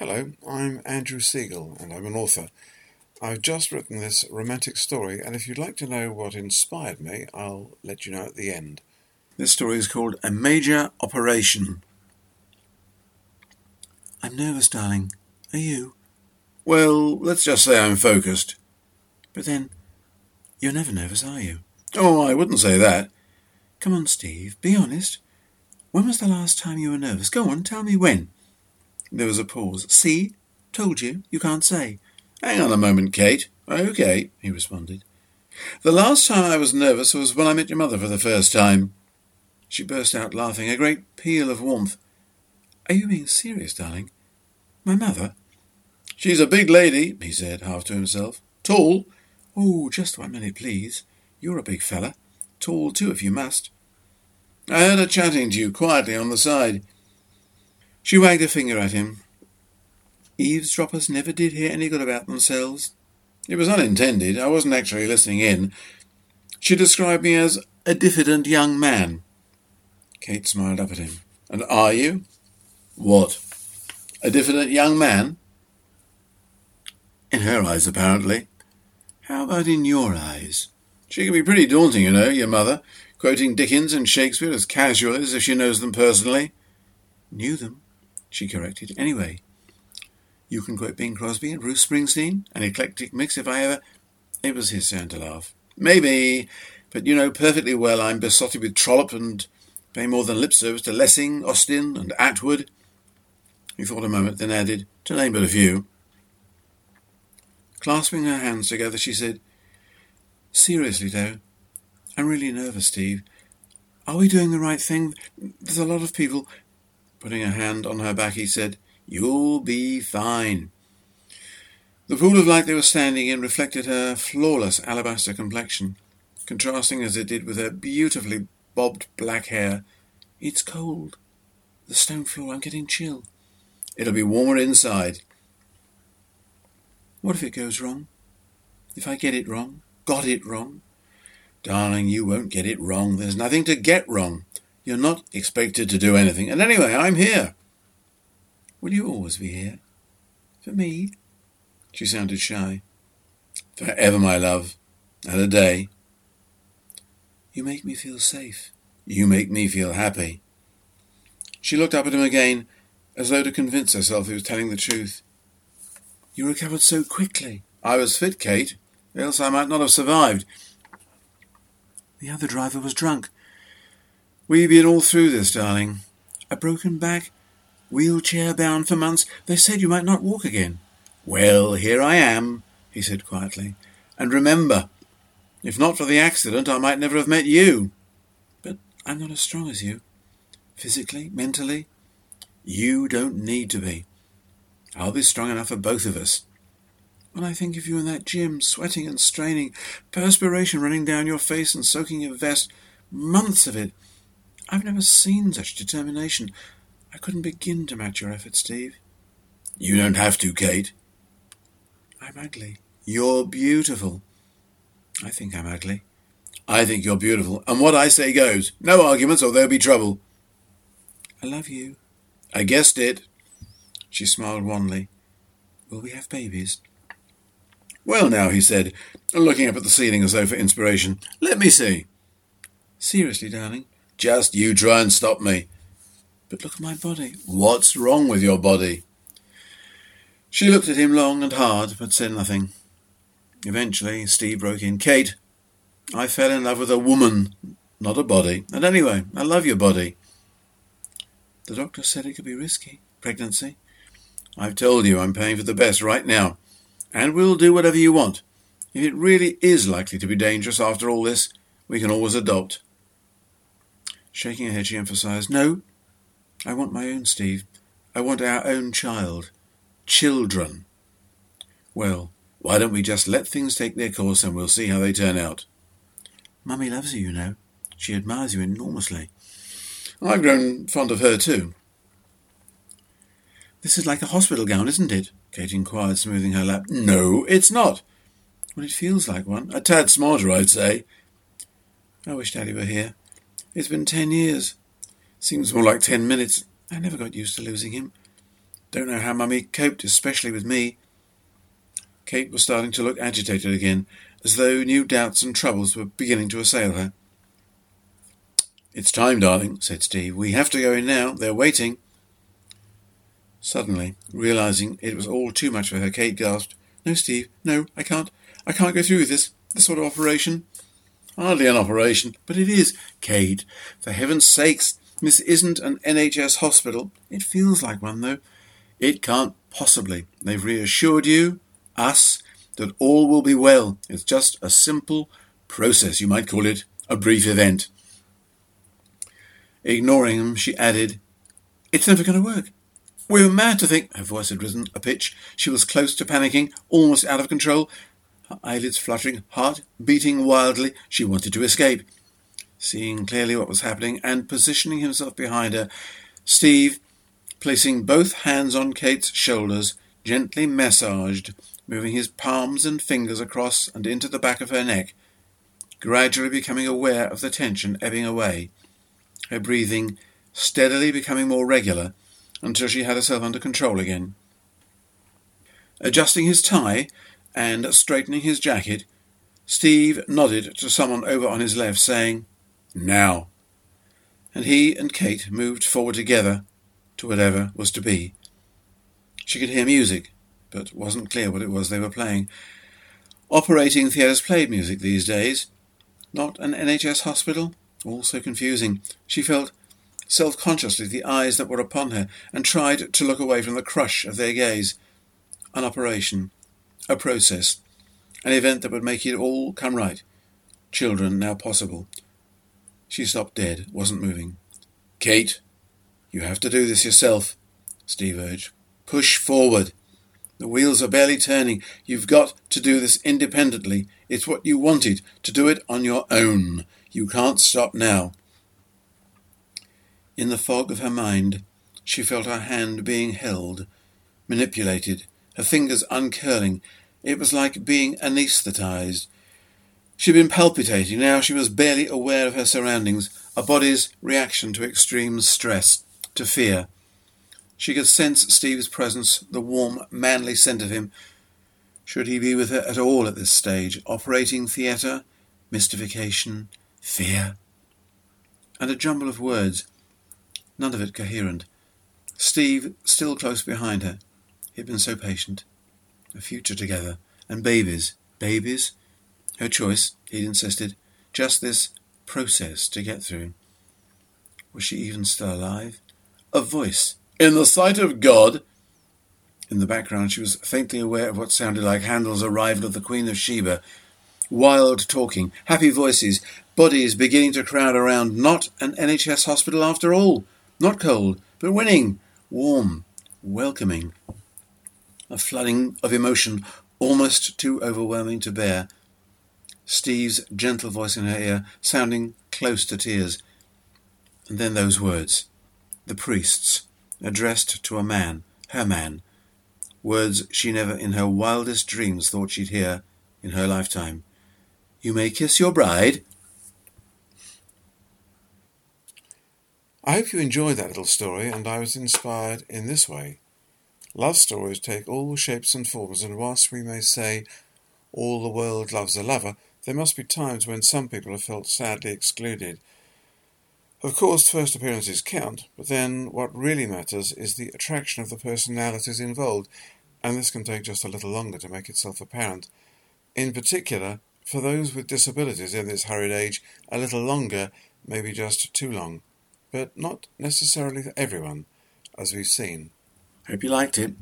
Hello, I'm Andrew Siegel, and I'm an author. I've just written this romantic story, and if you'd like to know what inspired me, I'll let you know at the end. This story is called A Major Operation. I'm nervous, darling. Are you? Well, let's just say I'm focused. But then, you're never nervous, are you? Oh, I wouldn't say that. Come on, Steve, be honest. When was the last time you were nervous? Go on, tell me when. There was a pause. See? Told you. You can't say. Hang on a moment, Kate. Okay, he responded. The last time I was nervous was when I met your mother for the first time. She burst out laughing, a great peal of warmth. Are you being serious, darling? My mother? She's a big lady, he said, half to himself. Tall. Oh, just one minute, please. You're a big fella. Tall, too, if you must. I heard her chatting to you quietly on the side. She wagged a finger at him. Eavesdroppers never did hear any good about themselves. It was unintended. I wasn't actually listening in. She described me as a diffident young man. Kate smiled up at him. And are you? What? A diffident young man? In her eyes, apparently. How about in your eyes? She can be pretty daunting, you know, your mother, quoting Dickens and Shakespeare as casually as if she knows them personally. Knew them, she corrected. Anyway, you can quote Bing Crosby and Bruce Springsteen, an eclectic mix if I ever. It was his turn to laugh. Maybe, but you know perfectly well I'm besotted with Trollope and pay more than lip service to Lessing, Austen, and Atwood. He thought a moment, then added, to name but a few. Clasping her hands together, she said, Seriously, though, I'm really nervous, Steve. Are we doing the right thing? There's a lot of people. Putting a hand on her back, he said, You'll be fine. The pool of light they were standing in reflected her flawless alabaster complexion, contrasting as it did with her beautifully bobbed black hair. It's cold. The stone floor, I'm getting chill. It'll be warmer inside. What if it goes wrong? If I get it wrong? Got it wrong? Darling, you won't get it wrong. There's nothing to get wrong. You're not expected to do anything. And anyway, I'm here. Will you always be here? For me? She sounded shy. Forever, my love. And a day. You make me feel safe. You make me feel happy. She looked up at him again, as though to convince herself he was telling the truth. You recovered so quickly. I was fit, Kate, else I might not have survived. The other driver was drunk. We've been all through this, darling. A broken back, wheelchair bound for months. They said you might not walk again. Well, here I am, he said quietly. And remember, if not for the accident, I might never have met you. But I'm not as strong as you. Physically, mentally. You don't need to be. I'll be strong enough for both of us. When I think of you in that gym, sweating and straining, perspiration running down your face and soaking your vest, months of it, I've never seen such determination. I couldn't begin to match your effort, Steve. You don't have to, Kate. I'm ugly. You're beautiful. I think I'm ugly. I think you're beautiful, and what I say goes. No arguments, or there'll be trouble. I love you. I guessed it. She smiled wanly. Will we have babies? Well, now, he said, looking up at the ceiling as though for inspiration. Let me see. Seriously, darling? Just you try and stop me. But look at my body. What's wrong with your body? She looked at him long and hard, but said nothing. Eventually, Steve broke in. Kate, I fell in love with a woman, not a body. And anyway, I love your body. The doctor said it could be risky. Pregnancy. I've told you I'm paying for the best right now, and we'll do whatever you want. If it really is likely to be dangerous after all this, we can always adopt. Shaking her head, she emphasized, No, I want my own, Steve. I want our own child. Children. Well, why don't we just let things take their course and we'll see how they turn out? Mummy loves you, you know. She admires you enormously. I've grown fond of her, too. This is like a hospital gown, isn't it? Kate inquired, smoothing her lap. No, it's not. Well, it feels like one. A tad smarter, I'd say. I wish Daddy were here. It's been ten years. Seems more like ten minutes. I never got used to losing him. Don't know how Mummy coped, especially with me. Kate was starting to look agitated again, as though new doubts and troubles were beginning to assail her. It's time, darling, said Steve. We have to go in now. They're waiting. Suddenly, realizing it was all too much for her, Kate gasped, No, Steve, no, I can't. I can't go through with this, this sort of operation. Hardly an operation, but it is. Kate, for heaven's sakes, this isn't an NHS hospital. It feels like one, though. It can't possibly. They've reassured you, us, that all will be well. It's just a simple process, you might call it a brief event. Ignoring him, she added, It's never going to work. We were mad to think. Her voice had risen a pitch. She was close to panicking, almost out of control. Her eyelids fluttering, heart beating wildly. She wanted to escape. Seeing clearly what was happening and positioning himself behind her, Steve, placing both hands on Kate's shoulders, gently massaged, moving his palms and fingers across and into the back of her neck, gradually becoming aware of the tension ebbing away, her breathing steadily becoming more regular until she had herself under control again. Adjusting his tie and straightening his jacket, Steve nodded to someone over on his left, saying, Now. And he and Kate moved forward together to whatever was to be. She could hear music, but wasn't clear what it was they were playing. Operating theatres played music these days. Not an NHS hospital? All so confusing. She felt self consciously the eyes that were upon her and tried to look away from the crush of their gaze. An operation, a process, an event that would make it all come right. Children now possible. She stopped dead, wasn't moving. Kate, you have to do this yourself, Steve urged. Push forward. The wheels are barely turning. You've got to do this independently. It's what you wanted, to do it on your own. You can't stop now. In the fog of her mind, she felt her hand being held, manipulated, her fingers uncurling. It was like being anesthetized. She'd been palpitating. Now she was barely aware of her surroundings, a body's reaction to extreme stress, to fear. She could sense Steve's presence, the warm, manly scent of him. Should he be with her at all at this stage? Operating theatre? Mystification? Fear? And a jumble of words none of it coherent. Steve still close behind her. Been so patient. A future together. And babies. Babies? Her choice, he'd insisted. Just this process to get through. Was she even still alive? A voice. In the sight of God. In the background, she was faintly aware of what sounded like Handel's arrival of the Queen of Sheba. Wild talking, happy voices, bodies beginning to crowd around. Not an NHS hospital after all. Not cold, but winning, warm, welcoming. A flooding of emotion almost too overwhelming to bear. Steve's gentle voice in her ear, sounding close to tears. And then those words. The priest's, addressed to a man, her man. Words she never in her wildest dreams thought she'd hear in her lifetime. You may kiss your bride, I hope you enjoyed that little story, and I was inspired in this way. Love stories take all shapes and forms, and whilst we may say all the world loves a lover, there must be times when some people have felt sadly excluded. Of course, first appearances count, but then what really matters is the attraction of the personalities involved, and this can take just a little longer to make itself apparent. In particular, for those with disabilities in this hurried age, a little longer may be just too long but not necessarily for everyone, as we've seen. Hope you liked it.